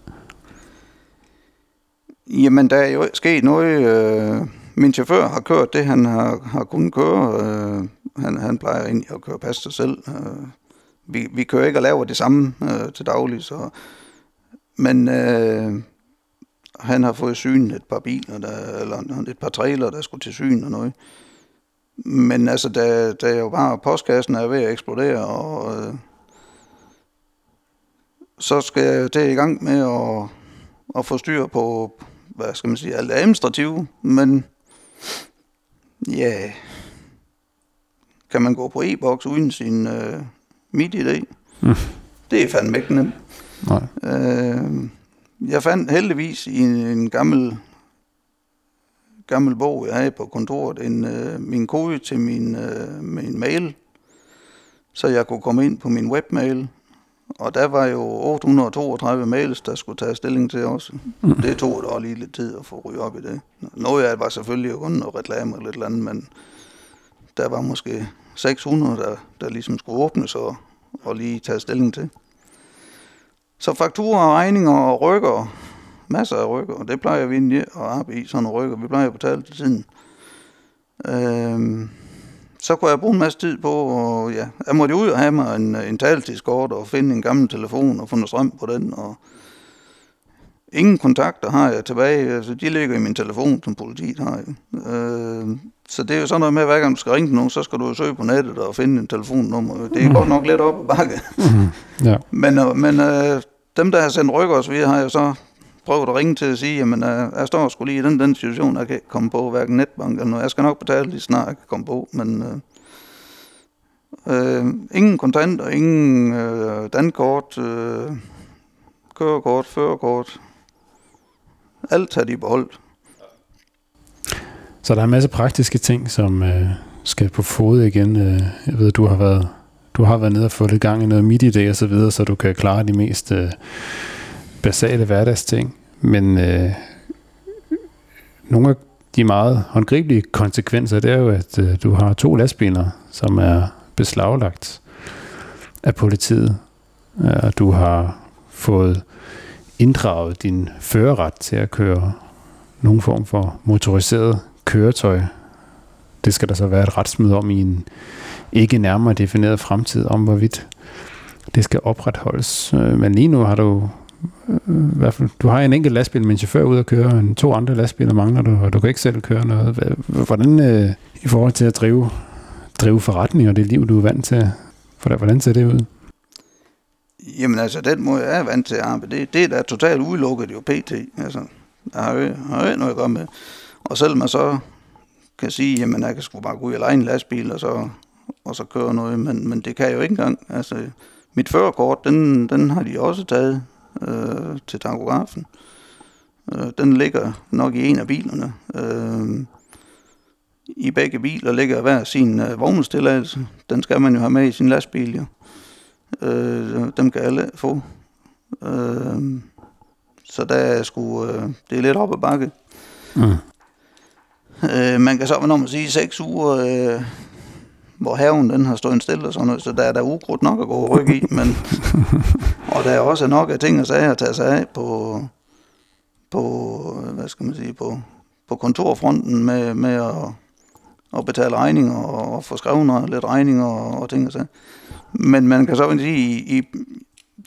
Jamen, der er jo sket noget. Øh, min chauffør har kørt det, han har, har kunnet køre. Øh, han, han plejer egentlig at køre pas sig selv. Øh, vi, vi kører ikke og laver det samme øh, til daglig, så... Men øh, han har fået syn et par biler, der, eller et par trailer, der skulle til syn og noget. Men altså, da, da jeg jo bare postkassen er ved at eksplodere, og øh, så skal jeg til i gang med at, at få styr på, hvad skal man sige, alt administrativt, men ja, kan man gå på e-boks uden sin øh, MIDI-idé? Mm. Det er fandme ikke nemt. Nej. Øh, jeg fandt heldigvis i en, en gammel gammel bog, jeg havde på kontoret, en, øh, min kode til min, øh, min mail, så jeg kunne komme ind på min webmail. Og der var jo 832 mails, der skulle tage stilling til også. Mm. Det tog da lige lidt tid at få ryge op i det. Noget af det var selvfølgelig kun noget reklame eller lidt andet, men der var måske 600, der, der ligesom skulle åbnes og, og lige tage stilling til. Så fakturer, regninger og rykker masser af rykker, og det plejer vi egentlig at arbejde i, sådan nogle rykker. Vi plejer at betale til tiden. Øhm, så kunne jeg bruge en masse tid på, og ja, jeg måtte ud og have mig en, en taltidskort og finde en gammel telefon og få noget strøm på den, og ingen kontakter har jeg tilbage, altså de ligger i min telefon, som politiet har. Øh, så det er jo sådan noget med, at hver gang du skal ringe nogen, så skal du søge på nettet og finde en telefonnummer. Det er mm. godt nok lidt op ad bakke. Mm. Ja. men øh, men øh, dem, der har sendt rykker os, vi har jo så prøvet at ringe til at sige, jamen jeg, jeg står sgu lige i den, den situation, jeg kan ikke komme på, hverken netbank eller noget. Jeg skal nok betale lige snart, jeg kan komme på, men øh, øh, ingen kontanter, ingen øh, dankort, øh, kørekort, førerkort. Alt har de beholdt. Så der er en masse praktiske ting, som øh, skal på fod igen. Øh, jeg ved, du har været du har været nede og fået lidt gang i noget midi og så videre, så du kan klare de mest øh, basale hverdagsting. Men øh, nogle af de meget håndgribelige konsekvenser, det er jo, at øh, du har to lastbiler, som er beslaglagt af politiet. Og du har fået inddraget din førerret til at køre nogen form for motoriseret køretøj. Det skal der så være et retsmøde om i en ikke nærmere defineret fremtid, om hvorvidt det skal opretholdes. Øh, men lige nu har du øh, i hvert fald, du har en enkelt lastbil med en chauffør ud at køre, en to andre lastbiler mangler du, og du kan ikke selv køre noget. Hvordan øh, i forhold til at drive, drive forretning og det liv, du er vant til, hvordan ser det ud? Jamen altså, den måde jeg er vant til at arbejde, det, det er da totalt udelukket jo pt. Altså, der har jo, har jo noget at gøre med. Og selvom man så kan sige, jamen jeg kan sgu bare gå ud og lege en lastbil, og så, og så køre noget, men, men det kan jeg jo ikke engang. Altså, mit førerkort, den, den har de også taget øh, til takografen. Øh, den ligger nok i en af bilerne. Øh, I begge biler ligger hver sin øh, vognenstilladelse. Den skal man jo have med i sin lastbil, jo. Øh, dem kan alle få. Øh, så der er sgu, øh, det er lidt op ad bakke. Mm. Øh, man kan så, når man siger, seks uger, øh, hvor haven den har stået stille og sådan noget, så der er der ukrudt nok at gå og rykke i, men, og der er også nok af ting og sager at tage sig af på, på hvad skal man sige, på, på kontorfronten med, med at, at betale regninger og, få skrevet lidt regninger og, og ting og sager. Men man kan så sige, i, i,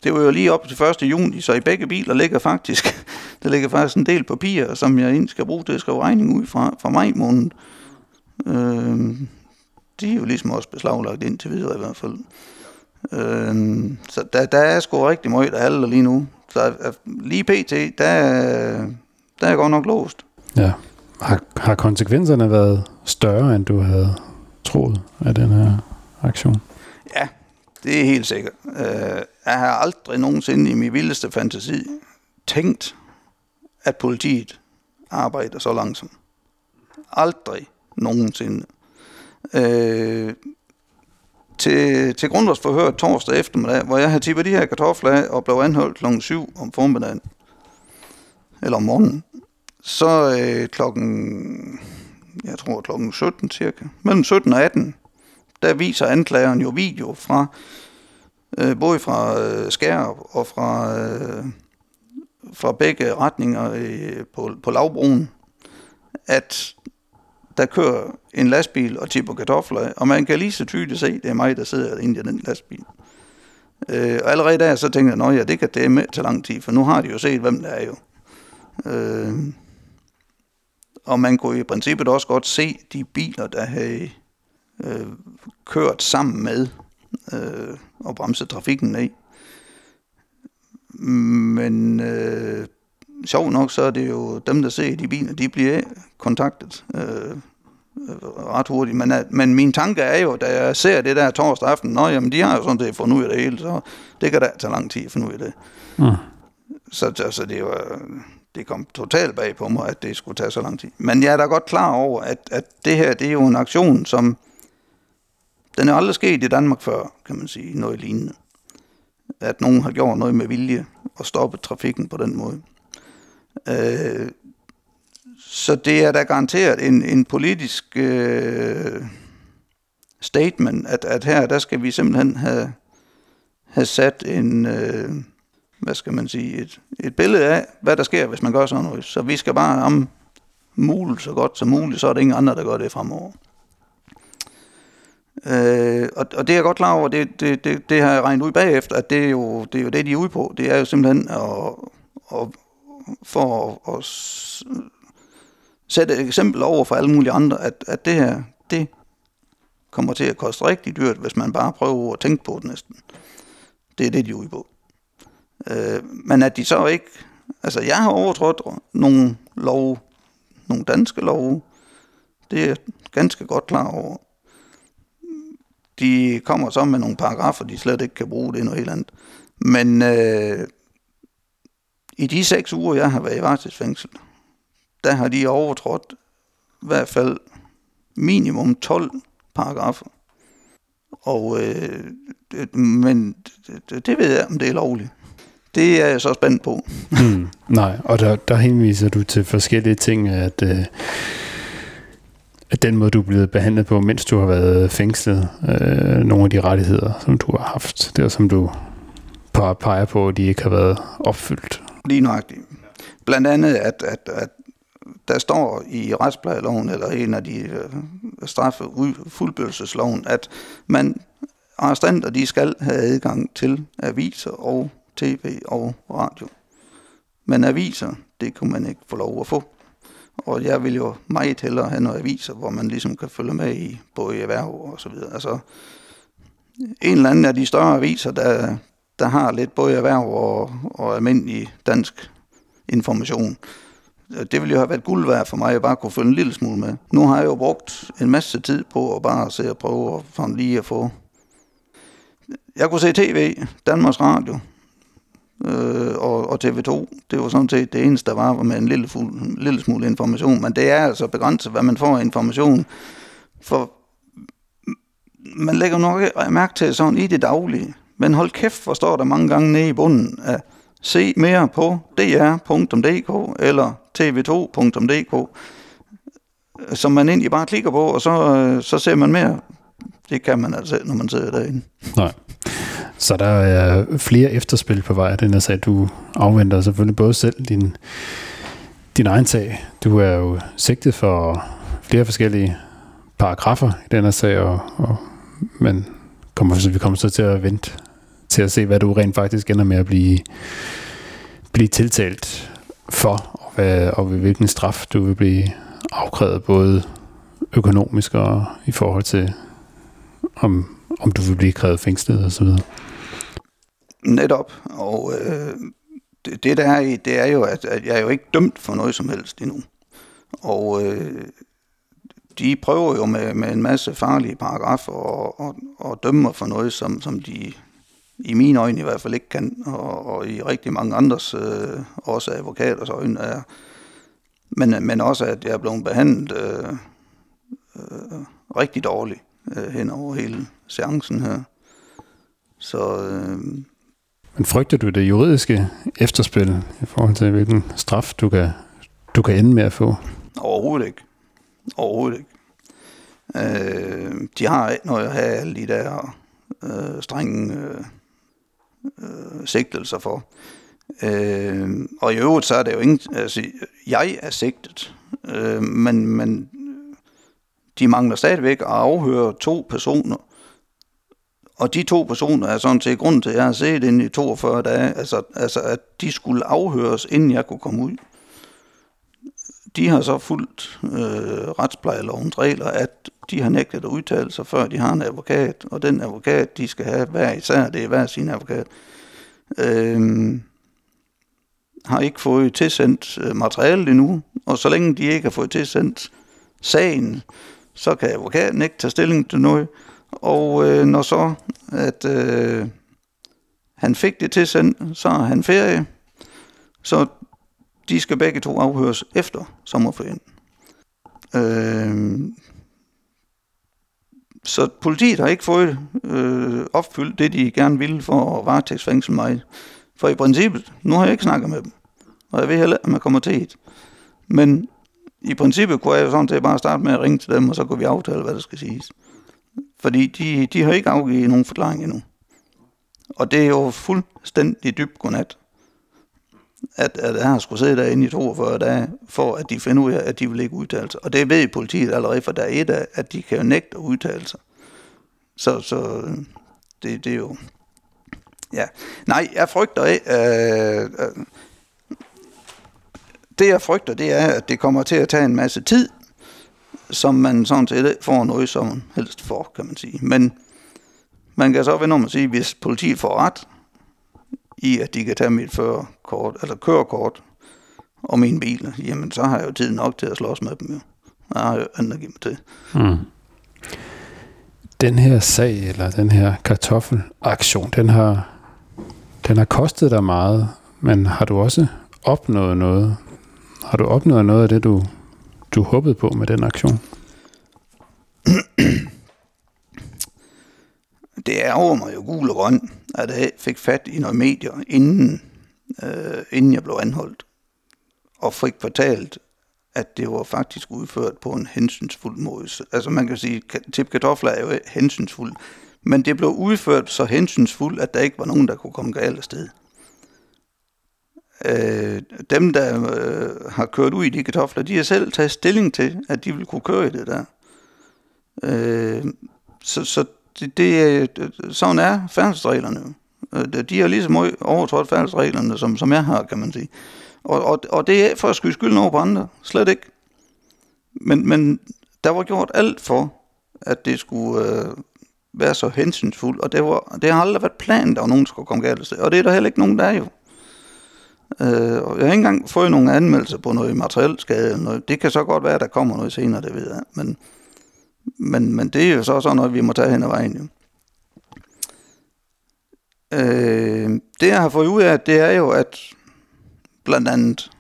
det var jo lige op til 1. juni, så i begge biler ligger faktisk, der ligger faktisk en del papir, som jeg egentlig skal bruge til at skrive regning ud fra, fra maj måned. Øh, de er jo ligesom også beslaglagt indtil videre i hvert fald. Øh, så der, der er sgu rigtig meget, der alle lige nu. Så lige pt, der, der er godt nok låst. Ja. Har, har konsekvenserne været større, end du havde troet af den her aktion? Ja, det er helt sikkert. Øh, jeg har aldrig nogensinde i min vildeste fantasi tænkt, at politiet arbejder så langsomt. Aldrig nogensinde øh, til, til grundlovsforhør torsdag eftermiddag, hvor jeg havde tippet de her kartofler af og blev anholdt kl. 7 om formiddagen. Eller om morgenen så øh, klokken, jeg tror klokken 17 cirka, mellem 17 og 18, der viser anklageren jo video fra, øh, både fra øh, Skærup og fra, øh, fra begge retninger øh, på, på lavbroen, at der kører en lastbil og tipper kartofler og man kan lige så tydeligt se, det er mig, der sidder inde i den lastbil. Øh, og allerede der, så tænkte jeg, at ja, det kan det med til lang tid, for nu har de jo set, hvem der er jo. Øh, og man kunne i princippet også godt se de biler, der havde øh, kørt sammen med øh, og bremset trafikken ned. Men øh, sjov nok, så er det jo dem, der ser de biler, de bliver kontaktet øh, ret hurtigt. Men, øh, men min tanke er jo, da jeg ser det der torsdag aften, nå jamen, de har jo sådan det fundet ud af det hele, så det kan da tage lang tid at finde ud af det. Mm. Så, så, så det var, det kom totalt bag på mig, at det skulle tage så lang tid. Men jeg er da godt klar over, at, at det her, det er jo en aktion, som den er aldrig sket i Danmark før, kan man sige, noget lignende. At nogen har gjort noget med vilje og stoppet trafikken på den måde. Øh, så det er da garanteret en, en politisk øh, statement, at, at her, der skal vi simpelthen have, have sat en, øh, hvad skal man sige, et, et billede af, hvad der sker, hvis man gør sådan noget. Så vi skal bare om muligt så godt som muligt, så er der ingen andre, der gør det fremover. Øh, og, og det er jeg godt klar over, det, det, det, det har jeg regnet ud bagefter, at det er, jo, det er jo det, de er ude på. Det er jo simpelthen at, at, for at, at sætte et eksempel over for alle mulige andre, at, at det her, det kommer til at koste rigtig dyrt, hvis man bare prøver at tænke på det næsten. Det er det, de er ude på. Øh, men at de så ikke... Altså, jeg har overtrådt nogle lov, nogle danske love. Det er jeg ganske godt klar over. De kommer så med nogle paragrafer, de slet ikke kan bruge, det er noget helt andet. Men øh, i de seks uger, jeg har været i varetægtsfængsel, der har de overtrådt i hvert fald minimum 12 paragrafer. Og, øh, men det, det ved jeg, om det er lovligt. Det er jeg så spændt på. hmm, nej, og der, der henviser du til forskellige ting, at, øh, at den måde, du er blevet behandlet på, mens du har været fængslet, øh, nogle af de rettigheder, som du har haft, det er som du peger på, at de ikke har været opfyldt. Lige nøjagtigt. Blandt andet, at, at, at der står i retsplejeloven, eller en af de øh, straffe fuldbyrdelsesloven, at man arrestanter, de skal have adgang til aviser og tv og radio. Men aviser, det kunne man ikke få lov at få. Og jeg vil jo meget hellere have noget aviser, hvor man ligesom kan følge med i både erhverv og så videre. Altså, en eller anden af de større aviser, der, der har lidt både erhverv og, og almindelig dansk information. Det ville jo have været guld værd for mig at bare kunne følge en lille smule med. Nu har jeg jo brugt en masse tid på at bare se og prøve at, sådan lige at få... Jeg kunne se tv, Danmarks Radio, øh, og, og TV2. Det var sådan set det eneste, der var, var med en lille, fuld, lille smule information. Men det er altså begrænset, hvad man får af information. For man lægger nok mærke til sådan i det daglige. Men hold kæft, hvor står der mange gange nede i bunden af se mere på dr.dk eller tv2.dk, som man egentlig bare klikker på, og så, øh, så ser man mere. Det kan man altså når man sidder derinde. Nej. Så der er flere efterspil på vej. Den er sag, du afventer selvfølgelig både selv din, din egen sag. Du er jo sigtet for flere forskellige paragrafer i den her sag, og, og men kommer, vi kommer så til at vente til at se, hvad du rent faktisk ender med at blive, blive tiltalt for, og, hvad, og ved hvilken straf du vil blive afkrævet, både økonomisk og i forhold til, om, om du vil blive krævet fængslet osv. så. Netop, og øh, det, det der er i, det er jo, at, at jeg er jo ikke dømt for noget som helst endnu. Og øh, de prøver jo med, med en masse farlige paragrafer og, og, og dømmer for noget, som, som de i mine øjne i hvert fald ikke kan, og, og i rigtig mange andres, øh, også advokaters øjne, er, men, men også at jeg er blevet behandlet øh, øh, rigtig dårligt øh, hen over hele seancen her. Så øh, men frygter du det juridiske efterspil i forhold til, hvilken straf du kan, du kan ende med at få? Overhovedet ikke. Overhovedet ikke. Øh, de har ikke noget at have alle de der øh, strenge øh, øh, sigtelser for. Øh, og i øvrigt så er det jo ingen... Altså, jeg er sigtet, øh, men, men de mangler stadigvæk at afhøre to personer. Og de to personer er sådan til grund til, at jeg har set ind i 42 dage, altså, altså at de skulle afhøres, inden jeg kunne komme ud. De har så fulgt øh, retsplejelovens regler, at de har nægtet at udtale sig, før de har en advokat, og den advokat, de skal have hver især, det er hver sin advokat, øh, har ikke fået tilsendt øh, materialet endnu, og så længe de ikke har fået tilsendt sagen, så kan advokaten ikke tage stilling til noget, og øh, når så, at øh, han fik det tilsendt, så er han ferie, så de skal begge to afhøres efter sommerferien. Øh, så politiet har ikke fået øh, opfyldt det, de gerne ville for at varetægtsfængsle mig. For i princippet, nu har jeg ikke snakket med dem, og jeg ved heller, at man kommer til et. Men i princippet kunne jeg jo sådan set bare starte med at ringe til dem, og så kunne vi aftale, hvad der skal siges. Fordi de, de har ikke afgivet nogen forklaring endnu. Og det er jo fuldstændig dybt godnat at, at jeg har skulle sidde derinde i 42 dage, for at de finder ud af, at de vil ikke udtale sig. Og det ved politiet allerede fra dag et af, at de kan jo nægte at udtale sig. Så, så det, det er jo... Ja. Nej, jeg frygter ikke... Øh, øh, det jeg frygter, det er, at det kommer til at tage en masse tid, som man sådan set får noget som helst for, kan man sige. Men man kan så vende om at sige, hvis politiet får ret, i, at de kan tage mit førerkort, eller kørekort og min bil, jamen så har jeg jo tid nok til at slås med dem jo. Jeg har jo andet at give mig til. Mm. Den her sag, eller den her kartoffelaktion, den har, den har kostet dig meget, men har du også opnået noget? Har du opnået noget af det, du, du håbede på med den aktion? det over mig jo gul og grøn, at jeg fik fat i nogle medier, inden, øh, inden jeg blev anholdt, og fik fortalt, at det var faktisk udført på en hensynsfuld måde. Altså man kan sige, tip kartofler er jo hensynsfuld, men det blev udført så hensynsfuldt, at der ikke var nogen, der kunne komme galt af sted. Øh, dem, der øh, har kørt ud i de kartofler, de har selv taget stilling til, at de vil kunne køre i det der. Øh, så, så det, det, sådan er færdselsreglerne. Øh, de har lige så overtrådt færdselsreglerne, som, som jeg har, kan man sige. Og, og, og det er for at skyde skylden over på andre. Slet ikke. Men, men der var gjort alt for, at det skulle øh, være så hensynsfuldt, og det, var, det har aldrig været planen, der nogen, skulle komme galt Og det er der heller ikke nogen, der er jo. Øh, og jeg har ikke engang fået nogen anmeldelser på noget materiel skade. Noget. Det kan så godt være, at der kommer noget senere, det ved jeg. Men, men, men det er jo så sådan noget, vi må tage hen ad vejen. Jo. Øh, det jeg har fået ud af, det er jo, at blandt andet,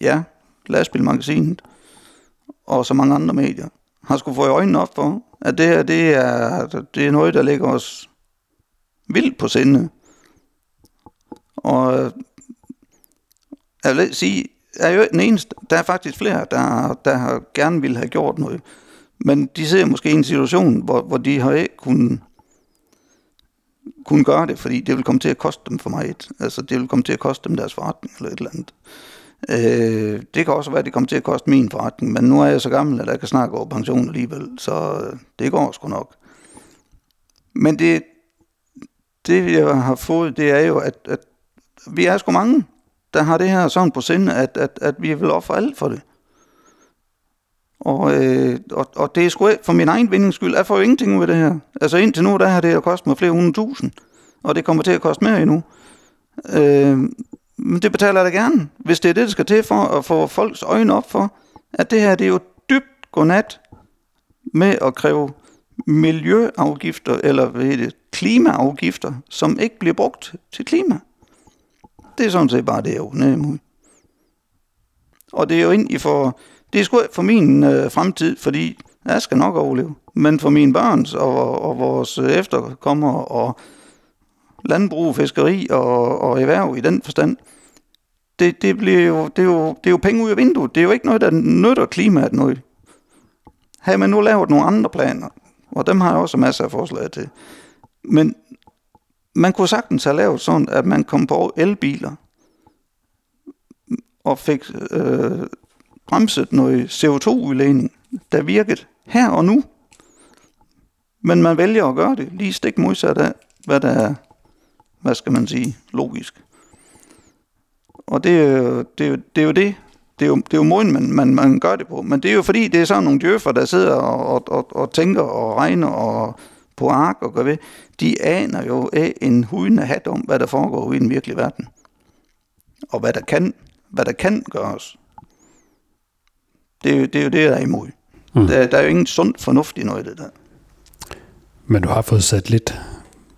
ja, lastbilmagasinet og så mange andre medier, har skulle få øjnene op for, at det her, det er, det er noget, der ligger os vildt på sinde. Og jeg vil sige, er jo den eneste, der er faktisk flere, der, der har gerne vil have gjort noget. Men de ser måske i en situation, hvor, hvor de har ikke kunnet, kunne gøre det, fordi det vil komme til at koste dem for meget. Altså det vil komme til at koste dem deres forretning eller et eller andet. Øh, det kan også være, at det kommer til at koste min forretning, men nu er jeg så gammel, at jeg kan snakke over pension alligevel, så øh, det går sgu nok. Men det, det jeg har fået, det er jo, at, at vi er sgu mange, der har det her sådan på sinde, at, at, at vi vil ofre alt for det. Og, øh, og, og det er sgu for min egen vindings skyld. Jeg får jo ingenting ud af det her. Altså indtil nu, der har det jo kostet mig flere hundrede tusind. Og det kommer til at koste mere endnu. Øh, men det betaler jeg da gerne, hvis det er det, der skal til for at få folks øjne op for, at det her det er jo dybt godnat med at kræve miljøafgifter, eller hvad hedder det, klimaafgifter, som ikke bliver brugt til klima. Det er sådan set bare det, jeg er imod. Og det er jo ind i for det er sgu for min øh, fremtid, fordi jeg skal nok overleve. Men for mine børns og, og vores efterkommere og landbrug, fiskeri og, og erhverv i den forstand, det, det, bliver jo, det, er jo, det er jo penge ud af vinduet. Det er jo ikke noget, der nytter klimaet noget. Har man nu lavet nogle andre planer, og dem har jeg også masser af forslag til, men man kunne sagtens have lavet sådan, at man kom på elbiler og fik øh, bremset noget CO2-udledning, der virkede her og nu. Men man vælger at gøre det lige stik modsat af, hvad der er, hvad skal man sige, logisk. Og det, er det, det er jo det, det er jo, det er jo måden, man, man, man gør det på. Men det er jo fordi, det er sådan nogle djøffer, der sidder og, og, og, og tænker og regner og på ark og gør ved. De aner jo af en hudende hat om, hvad der foregår i den virkelige verden. Og hvad der kan, hvad der kan gøres. Det er, det er jo det, der er imod. Mm. Der, der er jo ingen sund fornuft i noget af det der. Men du har fået sat lidt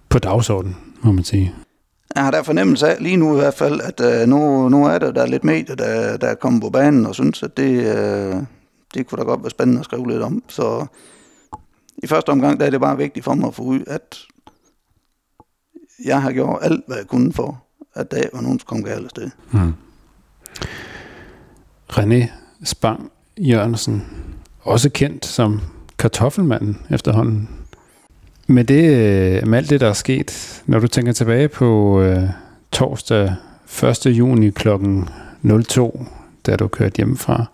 på dagsordenen, må man sige. Jeg har der fornemmelse af, lige nu i hvert fald, at uh, nu, nu er der, der er lidt medier, der, der er kommet på banen og synes, at det, uh, det kunne da godt være spændende at skrive lidt om. Så i første omgang, der er det bare vigtigt for mig at få ud, at jeg har gjort alt, hvad jeg kunne for, at der var nogen, der kom galt afsted. Mm. René Spang Jørgensen, også kendt som kartoffelmanden efterhånden. Med, det, øh, med alt det, der er sket, når du tænker tilbage på uh, torsdag 1. juni kl. 02, da du kørte hjemmefra,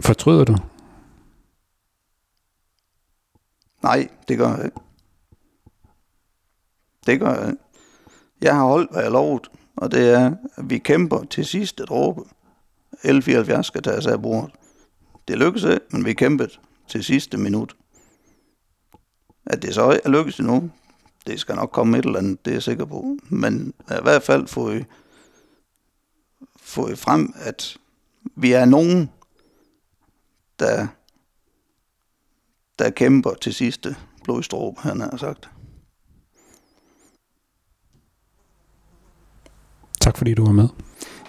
fortryder du? Nej, det gør jeg ikke. Det gør jeg Jeg har holdt, hvad jeg lovet, og det er, at vi kæmper til sidste dråbe. L74 skal tages af bordet. Det lykkedes ikke, men vi kæmpede til sidste minut. At det så er lykkedes endnu, det skal nok komme et eller andet, det er jeg sikker på. Men i hvert fald få I, få I frem, at vi er nogen, der, der kæmper til sidste blodstråb, han har sagt. Tak fordi du var med.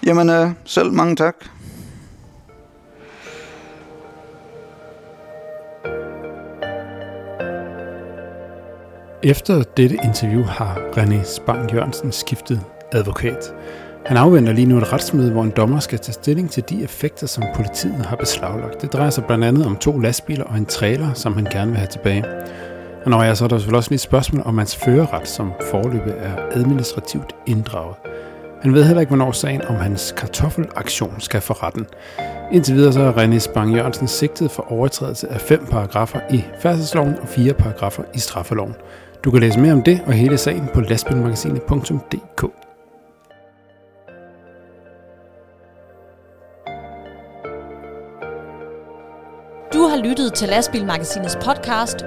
Jamen, øh, selv mange tak. Efter dette interview har René Spang Jørgensen skiftet advokat. Han afventer lige nu et retsmøde, hvor en dommer skal tage stilling til de effekter, som politiet har beslaglagt. Det drejer sig blandt andet om to lastbiler og en trailer, som han gerne vil have tilbage. Og når jeg så er der selvfølgelig også lige et spørgsmål om hans førerret, som forløbet er administrativt inddraget. Han ved heller ikke, hvornår sagen om hans kartoffelaktion skal for retten. Indtil videre så er René Spang Jørgensen sigtet for overtrædelse af fem paragrafer i færdselsloven og fire paragrafer i straffeloven. Du kan læse mere om det og hele sagen på lastbilmagasinet.dk. Du har lyttet til Lastbilmagasinets podcast